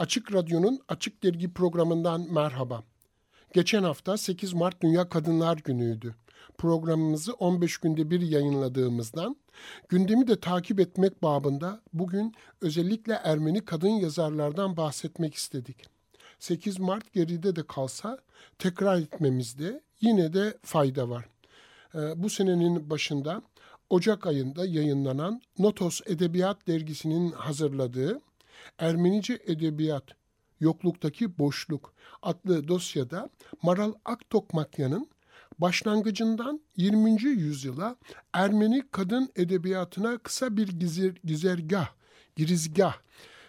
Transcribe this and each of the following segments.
Açık Radyo'nun Açık Dergi programından merhaba. Geçen hafta 8 Mart Dünya Kadınlar Günü'ydü. Programımızı 15 günde bir yayınladığımızdan gündemi de takip etmek babında bugün özellikle Ermeni kadın yazarlardan bahsetmek istedik. 8 Mart geride de kalsa tekrar etmemizde yine de fayda var. Ee, bu senenin başında Ocak ayında yayınlanan Notos Edebiyat Dergisi'nin hazırladığı Ermenice Edebiyat, Yokluktaki Boşluk adlı dosyada Maral Aktokmakya'nın başlangıcından 20. yüzyıla Ermeni kadın edebiyatına kısa bir gizir, gizergah, girizgah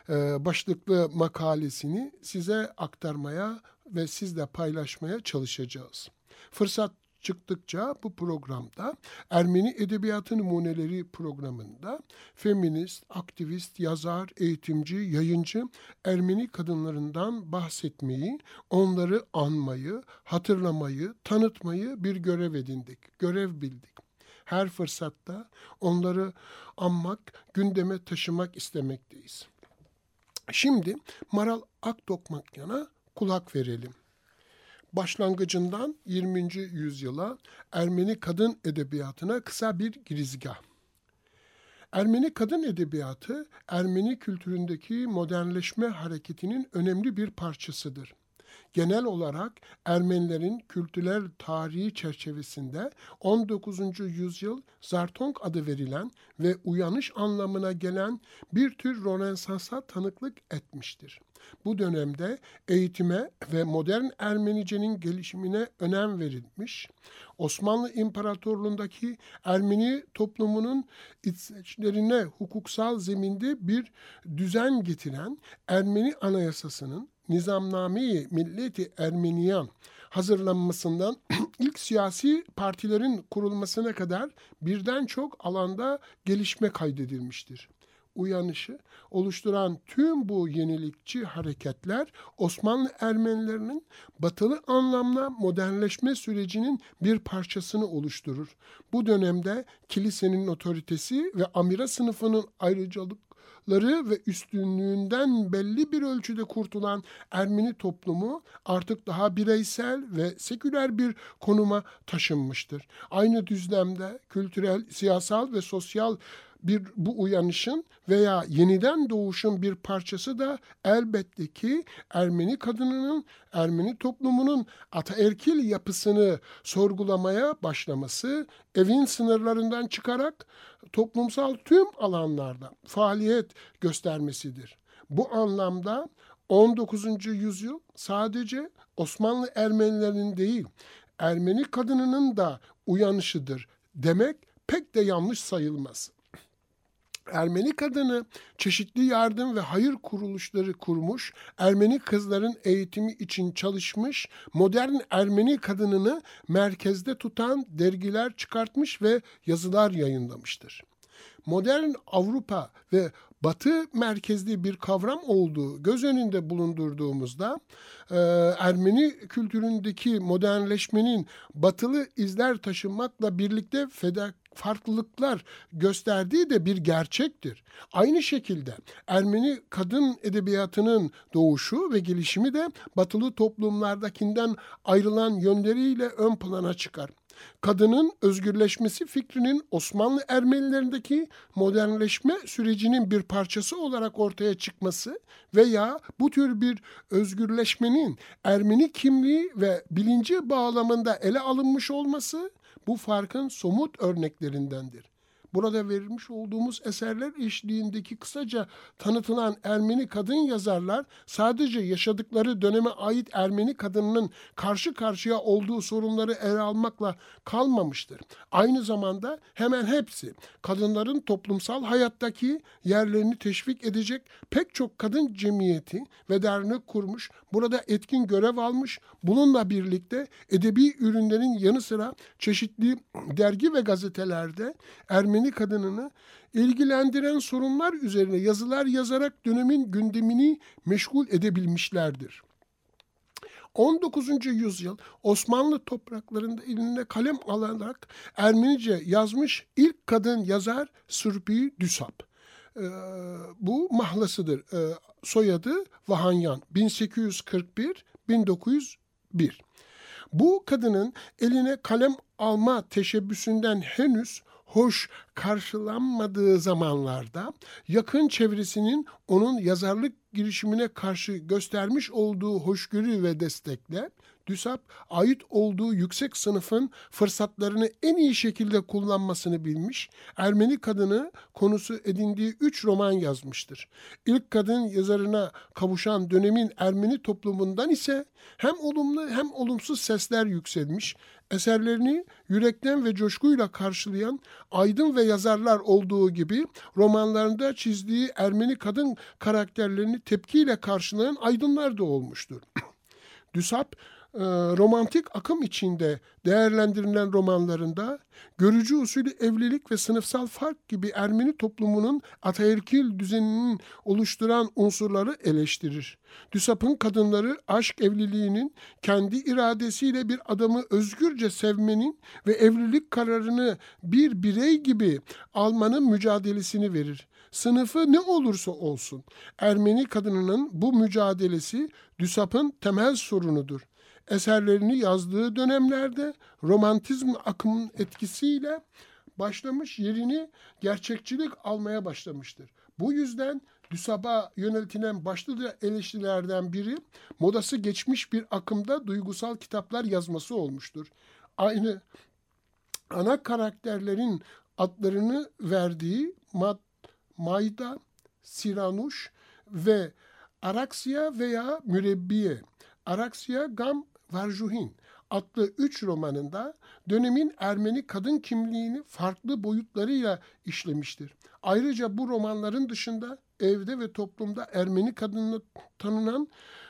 e, başlıklı makalesini size aktarmaya ve sizle paylaşmaya çalışacağız. Fırsat çıktıkça bu programda Ermeni Edebiyatı Numuneleri programında feminist, aktivist, yazar, eğitimci, yayıncı Ermeni kadınlarından bahsetmeyi, onları anmayı, hatırlamayı, tanıtmayı bir görev edindik, görev bildik. Her fırsatta onları anmak, gündeme taşımak istemekteyiz. Şimdi Maral Akdokmakyan'a kulak verelim başlangıcından 20. yüzyıla Ermeni kadın edebiyatına kısa bir girizgah. Ermeni kadın edebiyatı Ermeni kültüründeki modernleşme hareketinin önemli bir parçasıdır genel olarak Ermenilerin kültürel tarihi çerçevesinde 19. yüzyıl Zartong adı verilen ve uyanış anlamına gelen bir tür Rönesans'a tanıklık etmiştir. Bu dönemde eğitime ve modern Ermenicenin gelişimine önem verilmiş, Osmanlı İmparatorluğundaki Ermeni toplumunun içlerine hukuksal zeminde bir düzen getiren Ermeni Anayasası'nın Nizamname-i Milleti Ermeniyan hazırlanmasından ilk siyasi partilerin kurulmasına kadar birden çok alanda gelişme kaydedilmiştir. Uyanışı oluşturan tüm bu yenilikçi hareketler Osmanlı Ermenilerinin batılı anlamda modernleşme sürecinin bir parçasını oluşturur. Bu dönemde kilisenin otoritesi ve amira sınıfının ayrıcalık ları ve üstünlüğünden belli bir ölçüde kurtulan Ermeni toplumu artık daha bireysel ve seküler bir konuma taşınmıştır. Aynı düzlemde kültürel, siyasal ve sosyal bir bu uyanışın veya yeniden doğuşun bir parçası da elbette ki Ermeni kadınının, Ermeni toplumunun ataerkil yapısını sorgulamaya başlaması, evin sınırlarından çıkarak toplumsal tüm alanlarda faaliyet göstermesidir. Bu anlamda 19. yüzyıl sadece Osmanlı Ermenilerinin değil, Ermeni kadınının da uyanışıdır demek pek de yanlış sayılmaz. Ermeni kadını çeşitli yardım ve hayır kuruluşları kurmuş, Ermeni kızların eğitimi için çalışmış, modern Ermeni kadınını merkezde tutan dergiler çıkartmış ve yazılar yayınlamıştır. Modern Avrupa ve Batı merkezli bir kavram olduğu göz önünde bulundurduğumuzda e, Ermeni kültüründeki modernleşmenin batılı izler taşımakla birlikte feda, farklılıklar gösterdiği de bir gerçektir. Aynı şekilde Ermeni kadın edebiyatının doğuşu ve gelişimi de batılı toplumlardakinden ayrılan yönleriyle ön plana çıkar kadının özgürleşmesi fikrinin Osmanlı Ermenilerindeki modernleşme sürecinin bir parçası olarak ortaya çıkması veya bu tür bir özgürleşmenin Ermeni kimliği ve bilinci bağlamında ele alınmış olması bu farkın somut örneklerindendir. Burada verilmiş olduğumuz eserler eşliğindeki kısaca tanıtılan Ermeni kadın yazarlar sadece yaşadıkları döneme ait Ermeni kadınının karşı karşıya olduğu sorunları ele almakla kalmamıştır. Aynı zamanda hemen hepsi kadınların toplumsal hayattaki yerlerini teşvik edecek pek çok kadın cemiyeti ve dernek kurmuş, burada etkin görev almış, bununla birlikte edebi ürünlerin yanı sıra çeşitli dergi ve gazetelerde Ermeni kadınını ilgilendiren sorunlar üzerine yazılar yazarak dönemin gündemini meşgul edebilmişlerdir. 19. yüzyıl Osmanlı topraklarında eline kalem alarak Ermenice yazmış ilk kadın yazar Sürpi Düsap. Ee, bu mahlasıdır. Ee, soyadı Vahanyan 1841-1901. Bu kadının eline kalem alma teşebbüsünden henüz hoş karşılanmadığı zamanlarda yakın çevresinin onun yazarlık girişimine karşı göstermiş olduğu hoşgörü ve destekle DÜSAP ait olduğu yüksek sınıfın fırsatlarını en iyi şekilde kullanmasını bilmiş, Ermeni kadını konusu edindiği üç roman yazmıştır. İlk kadın yazarına kavuşan dönemin Ermeni toplumundan ise hem olumlu hem olumsuz sesler yükselmiş, eserlerini yürekten ve coşkuyla karşılayan aydın ve yazarlar olduğu gibi romanlarında çizdiği Ermeni kadın karakterlerini tepkiyle karşılayan aydınlar da olmuştur. Düsap e, romantik akım içinde değerlendirilen romanlarında görücü usulü evlilik ve sınıfsal fark gibi Ermeni toplumunun ataerkil düzeninin oluşturan unsurları eleştirir. Düsap'ın kadınları aşk evliliğinin kendi iradesiyle bir adamı özgürce sevmenin ve evlilik kararını bir birey gibi almanın mücadelesini verir. Sınıfı ne olursa olsun Ermeni kadınının bu mücadelesi Düsap'ın temel sorunudur eserlerini yazdığı dönemlerde romantizm akımının etkisiyle başlamış yerini gerçekçilik almaya başlamıştır. Bu yüzden Düsab'a yöneltilen başlıca eleştirilerden biri modası geçmiş bir akımda duygusal kitaplar yazması olmuştur. Aynı ana karakterlerin adlarını verdiği Mad, Mayda, Siranuş ve Araksya veya Mürebbiye. Araksya Gam Varjuhin adlı üç romanında dönemin Ermeni kadın kimliğini farklı boyutlarıyla işlemiştir. Ayrıca bu romanların dışında evde ve toplumda Ermeni kadını tanınan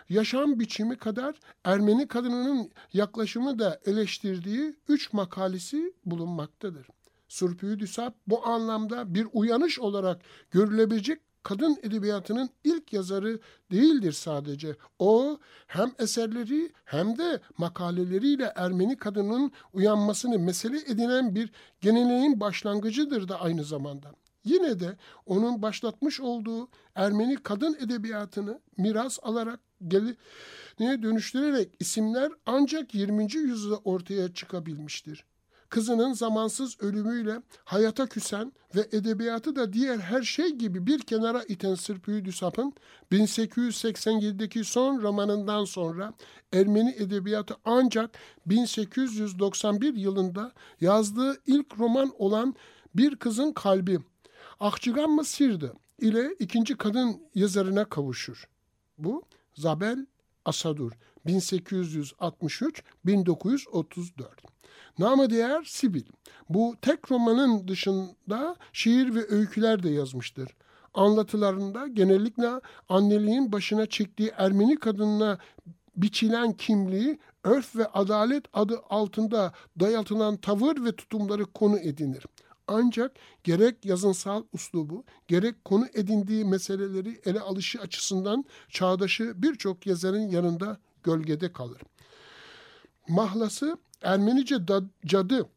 yaşam biçimi kadar Ermeni kadınının yaklaşımı da eleştirdiği üç makalesi bulunmaktadır. Surpüyü Düsap bu anlamda bir uyanış olarak görülebilecek kadın edebiyatının ilk yazarı değildir sadece. O hem eserleri hem de makaleleriyle Ermeni kadının uyanmasını mesele edinen bir geneleğin başlangıcıdır da aynı zamanda. Yine de onun başlatmış olduğu Ermeni kadın edebiyatını miras alarak geline dönüştürerek isimler ancak 20. yüzyılda ortaya çıkabilmiştir kızının zamansız ölümüyle hayata küsen ve edebiyatı da diğer her şey gibi bir kenara iten Sırpı Düsap'ın 1887'deki son romanından sonra Ermeni edebiyatı ancak 1891 yılında yazdığı ilk roman olan Bir Kızın Kalbi, Akçıgan Mısır'dı ile ikinci kadın yazarına kavuşur. Bu Zabel Asadur 1863-1934. Namı diğer Sibil. Bu tek romanın dışında şiir ve öyküler de yazmıştır. Anlatılarında genellikle anneliğin başına çektiği Ermeni kadınına biçilen kimliği, örf ve adalet adı altında dayatılan tavır ve tutumları konu edinir. Ancak gerek yazınsal uslubu, gerek konu edindiği meseleleri ele alışı açısından çağdaşı birçok yazarın yanında gölgede kalır. Mahlası Ermenice da, cadı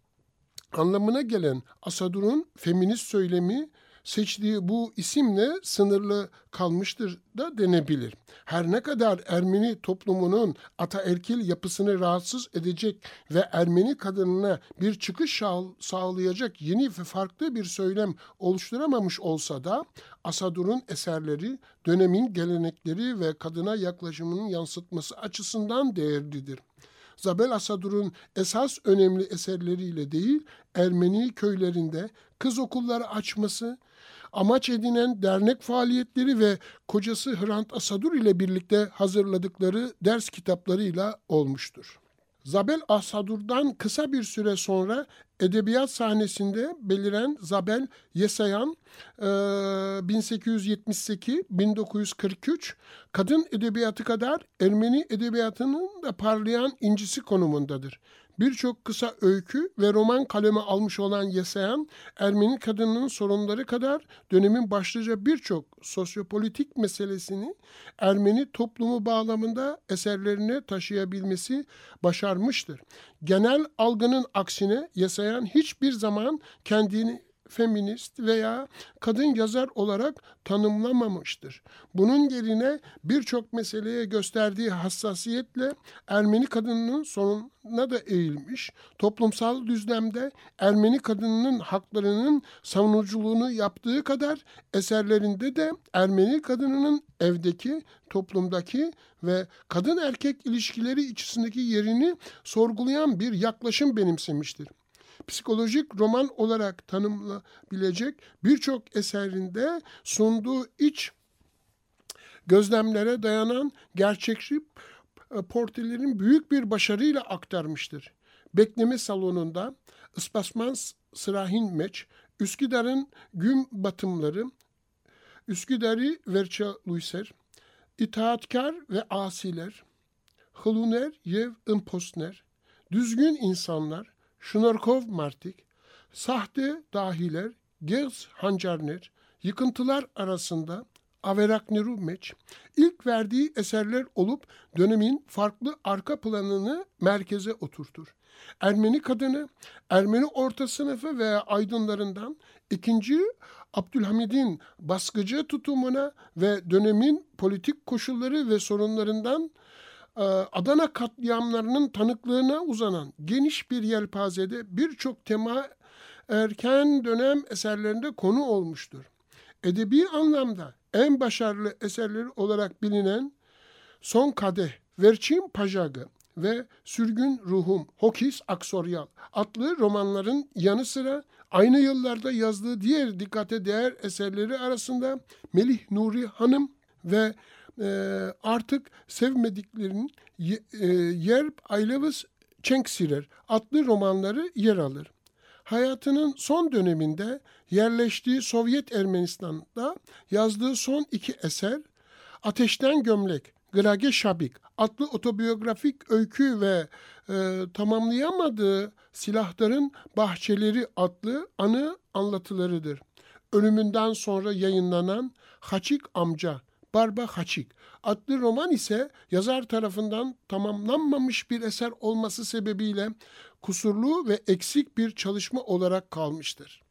anlamına gelen Asadur'un feminist söylemi seçtiği bu isimle sınırlı kalmıştır da denebilir. Her ne kadar Ermeni toplumunun ataerkil yapısını rahatsız edecek ve Ermeni kadınına bir çıkış sağlayacak yeni ve farklı bir söylem oluşturamamış olsa da Asadur'un eserleri dönemin gelenekleri ve kadına yaklaşımının yansıtması açısından değerlidir. Zabel Asadur'un esas önemli eserleriyle değil, Ermeni köylerinde kız okulları açması, amaç edinen dernek faaliyetleri ve kocası Hrant Asadur ile birlikte hazırladıkları ders kitaplarıyla olmuştur. Zabel Asadur'dan kısa bir süre sonra edebiyat sahnesinde beliren Zabel Yesayan 1878-1943 kadın edebiyatı kadar Ermeni edebiyatının da parlayan incisi konumundadır. Birçok kısa öykü ve roman kaleme almış olan Yesayan, Ermeni kadınının sorunları kadar dönemin başlıca birçok sosyopolitik meselesini Ermeni toplumu bağlamında eserlerine taşıyabilmesi başarmıştır. Genel algının aksine Yesayan hiçbir zaman kendini feminist veya kadın yazar olarak tanımlamamıştır. Bunun yerine birçok meseleye gösterdiği hassasiyetle Ermeni kadınının sorununa da eğilmiş, toplumsal düzlemde Ermeni kadınının haklarının savunuculuğunu yaptığı kadar eserlerinde de Ermeni kadınının evdeki, toplumdaki ve kadın erkek ilişkileri içindeki yerini sorgulayan bir yaklaşım benimsemiştir psikolojik roman olarak tanımlayabilecek birçok eserinde sunduğu iç gözlemlere dayanan gerçekçi e, portrelerin büyük bir başarıyla aktarmıştır. Bekleme salonunda Ispasman Sırahin Meç, Üsküdar'ın gün batımları, Üsküdar'ı Verça Luyser, İtaatkar ve Asiler, Hluner Yev Impostner, Düzgün insanlar, Şnorkov Martik, sahte dahiler, Gers Hancarner, yıkıntılar arasında Averakniru Meç, ilk verdiği eserler olup dönemin farklı arka planını merkeze oturtur. Ermeni kadını, Ermeni orta sınıfı veya aydınlarından ikinci Abdülhamid'in baskıcı tutumuna ve dönemin politik koşulları ve sorunlarından Adana katliamlarının tanıklığına uzanan geniş bir yelpazede birçok tema erken dönem eserlerinde konu olmuştur. Edebi anlamda en başarılı eserleri olarak bilinen Son Kadeh, Verçin Pajagı ve Sürgün Ruhum, Hokis Aksoryal adlı romanların yanı sıra aynı yıllarda yazdığı diğer dikkate değer eserleri arasında Melih Nuri Hanım ve e, artık sevmediklerinin e, Yer Aylevis Çenksirer adlı romanları yer alır. Hayatının son döneminde yerleştiği Sovyet Ermenistan'da yazdığı son iki eser Ateşten Gömlek, Grage Şabik adlı otobiyografik öykü ve e, tamamlayamadığı Silahların Bahçeleri adlı anı anlatılarıdır. Ölümünden sonra yayınlanan Haçik Amca Barba Haçik adlı roman ise yazar tarafından tamamlanmamış bir eser olması sebebiyle kusurlu ve eksik bir çalışma olarak kalmıştır.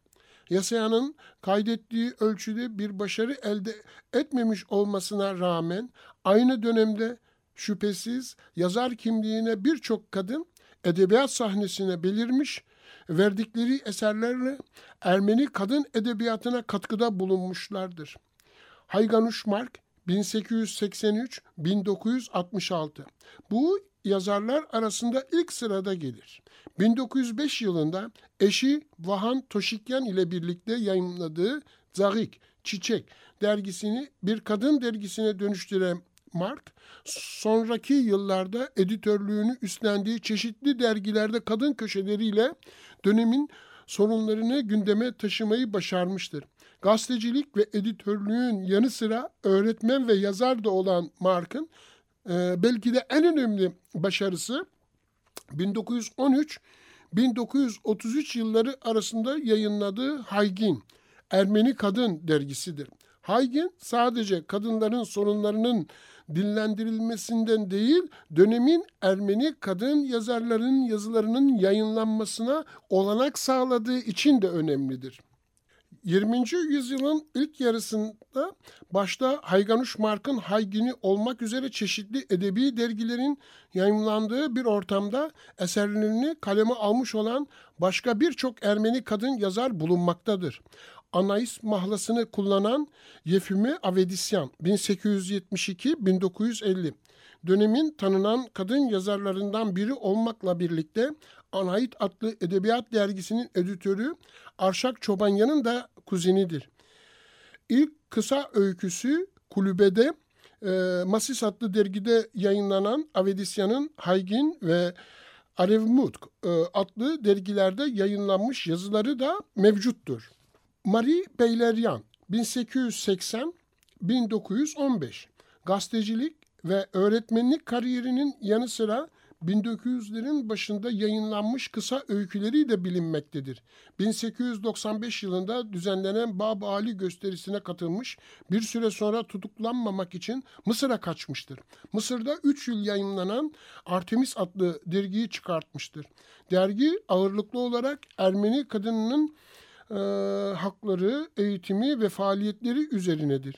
Yasayanın kaydettiği ölçüde bir başarı elde etmemiş olmasına rağmen aynı dönemde şüphesiz yazar kimliğine birçok kadın edebiyat sahnesine belirmiş, verdikleri eserlerle Ermeni kadın edebiyatına katkıda bulunmuşlardır. Hayganuş Mark 1883-1966. Bu yazarlar arasında ilk sırada gelir. 1905 yılında eşi Vahan Toşikyan ile birlikte yayınladığı Zarik, Çiçek dergisini bir kadın dergisine dönüştüren Mark, sonraki yıllarda editörlüğünü üstlendiği çeşitli dergilerde kadın köşeleriyle dönemin sorunlarını gündeme taşımayı başarmıştır. Gazetecilik ve editörlüğün yanı sıra öğretmen ve yazar da olan Mark'ın e, belki de en önemli başarısı 1913-1933 yılları arasında yayınladığı Haygin, Ermeni Kadın dergisidir. Haygin sadece kadınların sorunlarının dinlendirilmesinden değil, dönemin Ermeni kadın yazarlarının yazılarının yayınlanmasına olanak sağladığı için de önemlidir. 20. yüzyılın ilk yarısında başta Hayganuş Mark'ın Haygini olmak üzere çeşitli edebi dergilerin yayınlandığı bir ortamda eserlerini kaleme almış olan başka birçok Ermeni kadın yazar bulunmaktadır. Anais mahlasını kullanan Yefimi Avedisyan 1872-1950, dönemin tanınan kadın yazarlarından biri olmakla birlikte Anait adlı edebiyat dergisinin editörü Arşak Çobanyan'ın da kuzenidir. İlk kısa öyküsü kulübede e, Masis adlı dergide yayınlanan Avedisyan'ın Haygin ve Arevmut e, adlı dergilerde yayınlanmış yazıları da mevcuttur. Marie Beyleryan 1880-1915 gazetecilik ve öğretmenlik kariyerinin yanı sıra 1900'lerin başında yayınlanmış kısa öyküleri de bilinmektedir. 1895 yılında düzenlenen Bab Ali gösterisine katılmış, bir süre sonra tutuklanmamak için Mısır'a kaçmıştır. Mısır'da 3 yıl yayınlanan Artemis adlı dergiyi çıkartmıştır. Dergi ağırlıklı olarak Ermeni kadınının e, hakları, eğitimi ve faaliyetleri üzerinedir.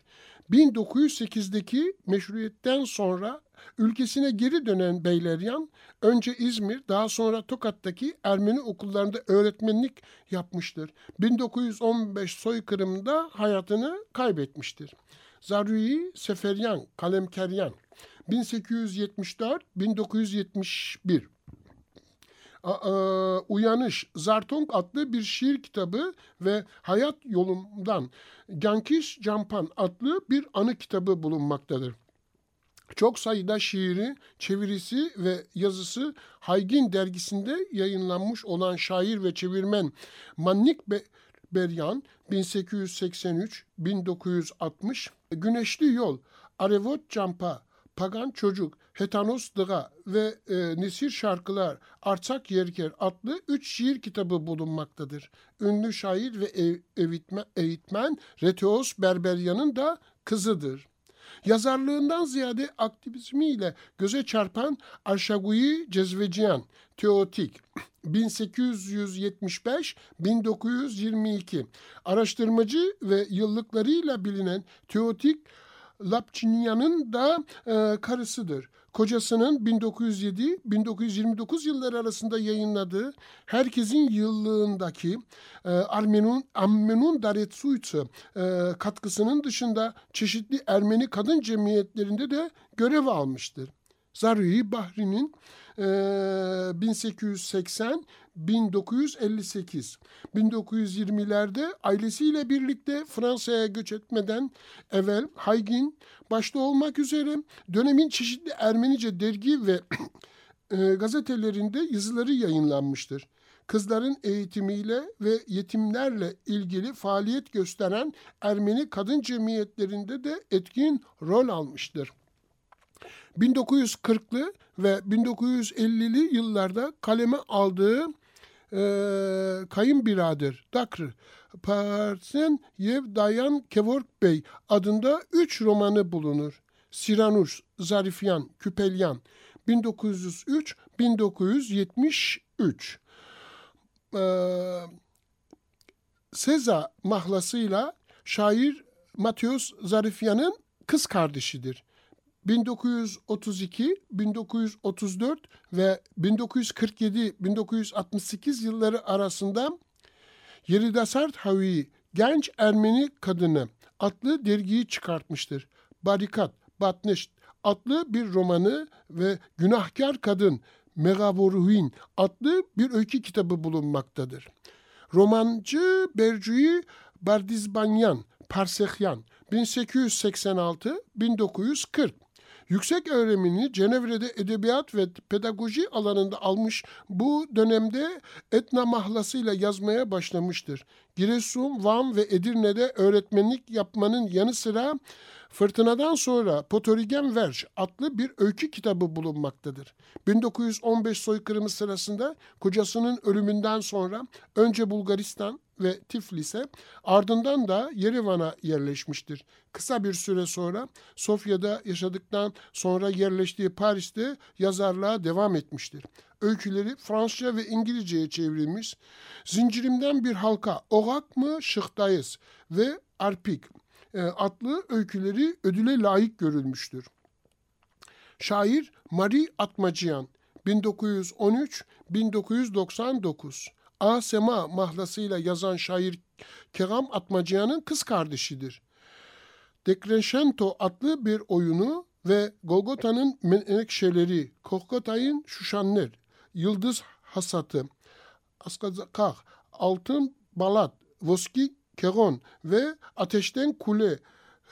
1908'deki meşruiyetten sonra ülkesine geri dönen Beyleryan önce İzmir daha sonra Tokat'taki Ermeni okullarında öğretmenlik yapmıştır. 1915 soykırımında hayatını kaybetmiştir. Zarui Seferyan, Kalemkeryan 1874-1971 Uyanış, Zartong adlı bir şiir kitabı ve Hayat Yolumdan Gankiş Campan adlı bir anı kitabı bulunmaktadır. Çok sayıda şiiri, çevirisi ve yazısı Haygin dergisinde yayınlanmış olan şair ve çevirmen Mannik Be Beryan 1883-1960 Güneşli Yol, Arevot Campa, Pagan Çocuk, Hetanos Dıga ve e, Nesir Şarkılar, Artsak Yerker adlı üç şiir kitabı bulunmaktadır. Ünlü şair ve ev, evitmen, eğitmen Reteos Berberyan'ın da kızıdır. Yazarlığından ziyade aktivizmiyle göze çarpan Arşagui Cezveciyan, Teotik, 1875-1922 araştırmacı ve yıllıklarıyla bilinen Teotik Lapçinyan'ın da e, karısıdır. Kocasının 1907-1929 yılları arasında yayınladığı Herkesin Yıllığındaki e, Armenun, Armenun Daretsuytsu e, katkısının dışında çeşitli Ermeni kadın cemiyetlerinde de görev almıştır. Zarui Bahri'nin 1880 1958 1920'lerde ailesiyle birlikte Fransa'ya göç etmeden evvel Haygin başta olmak üzere dönemin çeşitli Ermenice dergi ve gazetelerinde yazıları yayınlanmıştır. Kızların eğitimiyle ve yetimlerle ilgili faaliyet gösteren Ermeni kadın cemiyetlerinde de etkin rol almıştır. 1940'lı ve 1950'li yıllarda kaleme aldığı e, kayınbirader Dakr Parsen Yev Dayan Kevork Bey adında üç romanı bulunur. Siranuş, Zarifyan, Küpelyan 1903-1973 ee, Seza mahlasıyla şair Mateos Zarifyan'ın kız kardeşidir. 1932, 1934 ve 1947-1968 yılları arasında Yeridasart Havi Genç Ermeni Kadını adlı dergiyi çıkartmıştır. Barikat, Batneşt adlı bir romanı ve Günahkar Kadın Megavoruhin adlı bir öykü kitabı bulunmaktadır. Romancı Bercui Bardizbanyan, Parsehyan 1886-1940 Yüksek öğrenimini Cenevre'de edebiyat ve pedagoji alanında almış bu dönemde etna mahlasıyla yazmaya başlamıştır. Giresun, Van ve Edirne'de öğretmenlik yapmanın yanı sıra Fırtınadan sonra Potorigen Verç adlı bir öykü kitabı bulunmaktadır. 1915 soykırımı sırasında kocasının ölümünden sonra önce Bulgaristan ve Tiflis'e ardından da Yerevan'a yerleşmiştir. Kısa bir süre sonra Sofya'da yaşadıktan sonra yerleştiği Paris'te yazarlığa devam etmiştir. Öyküleri Fransızca ve İngilizceye çevrilmiş. Zincirimden bir halka Orak mı Şıhtayız ve Arpik adlı öyküleri ödüle layık görülmüştür. Şair Marie Atmaciyan 1913-1999 A Sema mahlasıyla yazan şair Keram Atmaciyan'ın kız kardeşidir. Decrescento adlı bir oyunu ve Golgota'nın menekşeleri, Kokotay'ın şuşanlar, Yıldız Hasatı, Askazakak, Altın Balat, Voski Keron ve Ateşten Kule,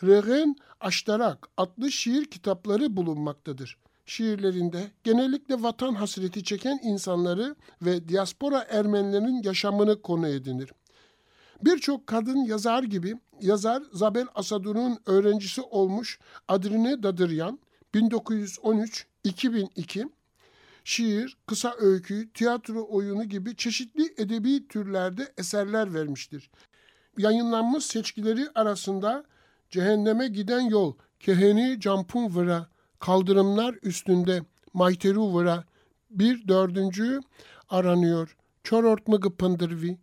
Regen Aştarak adlı şiir kitapları bulunmaktadır. Şiirlerinde genellikle vatan hasreti çeken insanları ve diaspora Ermenilerin yaşamını konu edinir. Birçok kadın yazar gibi yazar Zabel Asadur'un öğrencisi olmuş Adrine Dadıryan 1913-2002 şiir, kısa öykü, tiyatro oyunu gibi çeşitli edebi türlerde eserler vermiştir. Yayınlanmış seçkileri arasında Cehenneme Giden Yol, Keheni Campun Vıra, Kaldırımlar Üstünde, Mayteru Vıra, bir dördüncü aranıyor, Çorort Gıpındırvi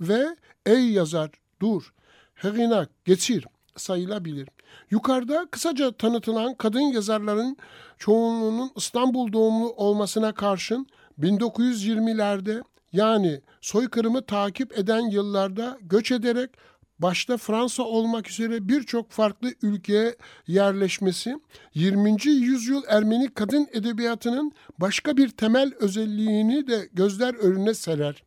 ve Ey yazar dur, Heginak geçir sayılabilir. Yukarıda kısaca tanıtılan kadın yazarların çoğunluğunun İstanbul doğumlu olmasına karşın 1920'lerde yani soykırımı takip eden yıllarda göç ederek başta Fransa olmak üzere birçok farklı ülkeye yerleşmesi 20. yüzyıl Ermeni kadın edebiyatının başka bir temel özelliğini de gözler önüne serer.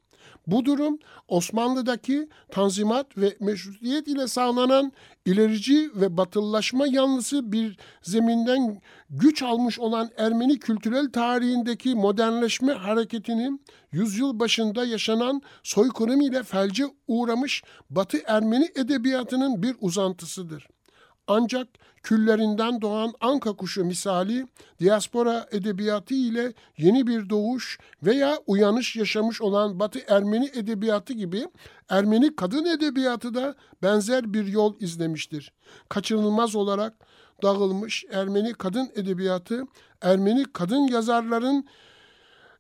Bu durum Osmanlı'daki tanzimat ve meşrutiyet ile sağlanan ilerici ve batıllaşma yanlısı bir zeminden güç almış olan Ermeni kültürel tarihindeki modernleşme hareketinin yüzyıl başında yaşanan soykırım ile felce uğramış Batı Ermeni edebiyatının bir uzantısıdır. Ancak küllerinden doğan anka kuşu misali diaspora edebiyatı ile yeni bir doğuş veya uyanış yaşamış olan Batı Ermeni edebiyatı gibi Ermeni kadın edebiyatı da benzer bir yol izlemiştir. Kaçınılmaz olarak dağılmış Ermeni kadın edebiyatı, Ermeni kadın yazarların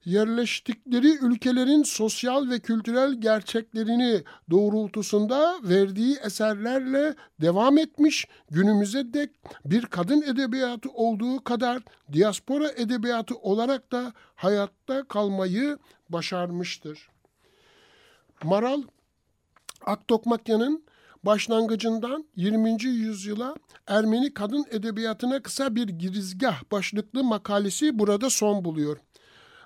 yerleştikleri ülkelerin sosyal ve kültürel gerçeklerini doğrultusunda verdiği eserlerle devam etmiş, günümüze dek bir kadın edebiyatı olduğu kadar diaspora edebiyatı olarak da hayatta kalmayı başarmıştır. Maral Aktokmakya'nın başlangıcından 20. yüzyıla Ermeni kadın edebiyatına kısa bir girizgah başlıklı makalesi burada son buluyor.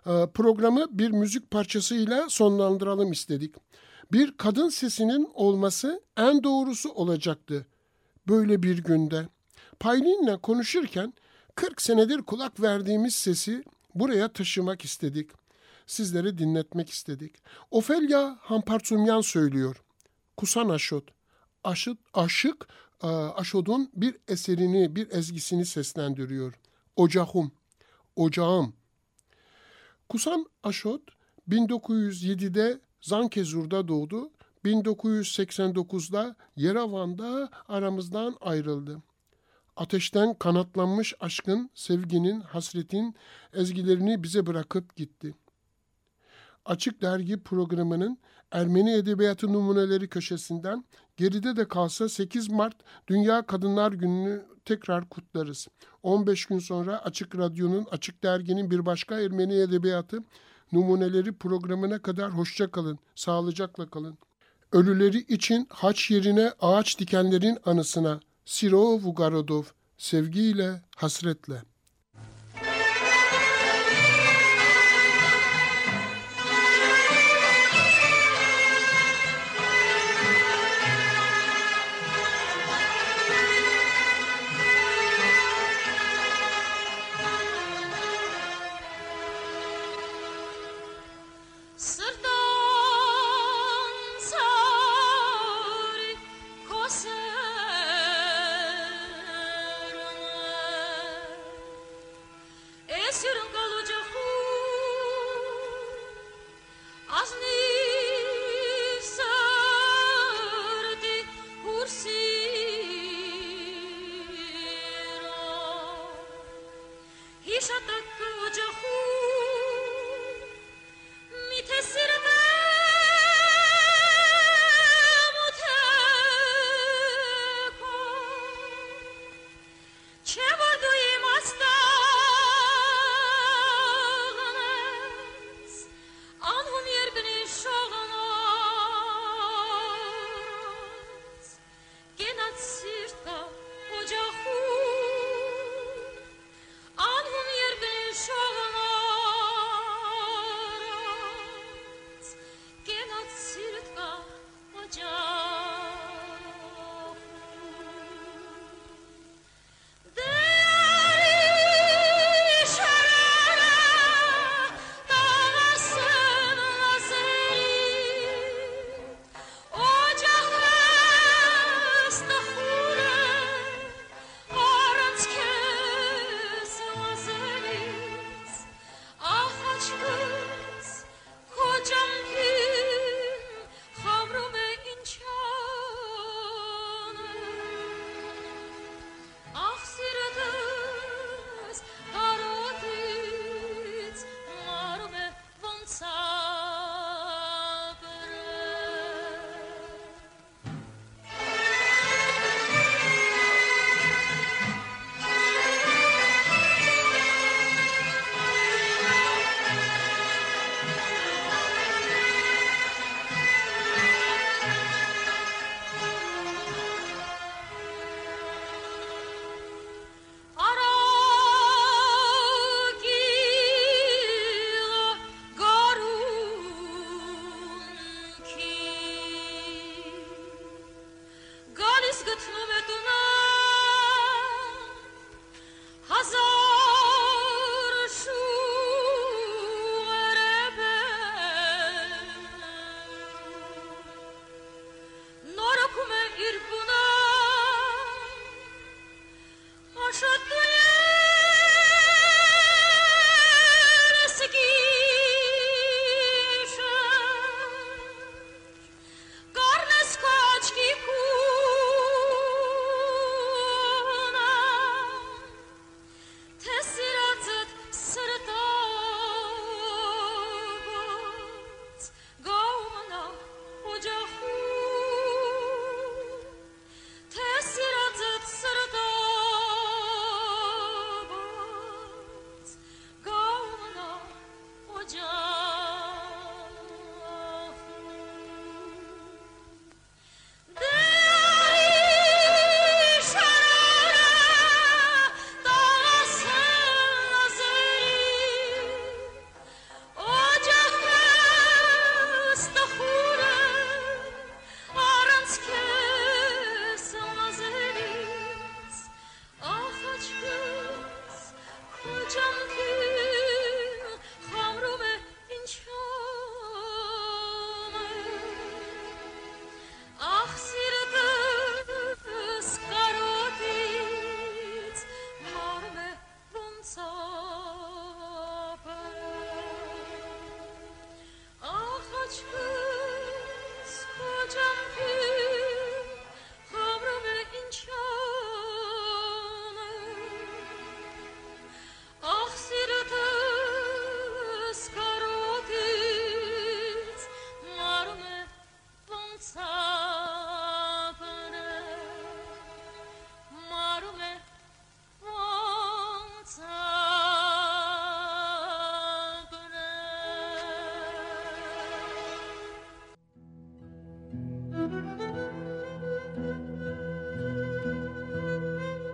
Ee, programı bir müzik parçasıyla sonlandıralım istedik. Bir kadın sesinin olması en doğrusu olacaktı böyle bir günde. Paylin'le konuşurken 40 senedir kulak verdiğimiz sesi buraya taşımak istedik. Sizlere dinletmek istedik. Ofelia Hampartsumyan söylüyor. Kusan Aşot. Aşıt, aşık e, Aşod'un bir eserini, bir ezgisini seslendiriyor. Ocağım, ocağım, Kusan Aşot 1907'de Zankezur'da doğdu. 1989'da Yerevan'da aramızdan ayrıldı. Ateşten kanatlanmış aşkın, sevginin, hasretin ezgilerini bize bırakıp gitti. Açık Dergi programının Ermeni Edebiyatı Numuneleri köşesinden geride de kalsa 8 Mart Dünya Kadınlar Günü'nü tekrar kutlarız. 15 gün sonra Açık Radyo'nun, Açık Dergi'nin bir başka Ermeni Edebiyatı Numuneleri programına kadar hoşça kalın, sağlıcakla kalın. Ölüleri için haç yerine ağaç dikenlerin anısına Siro Vugarodov sevgiyle, hasretle.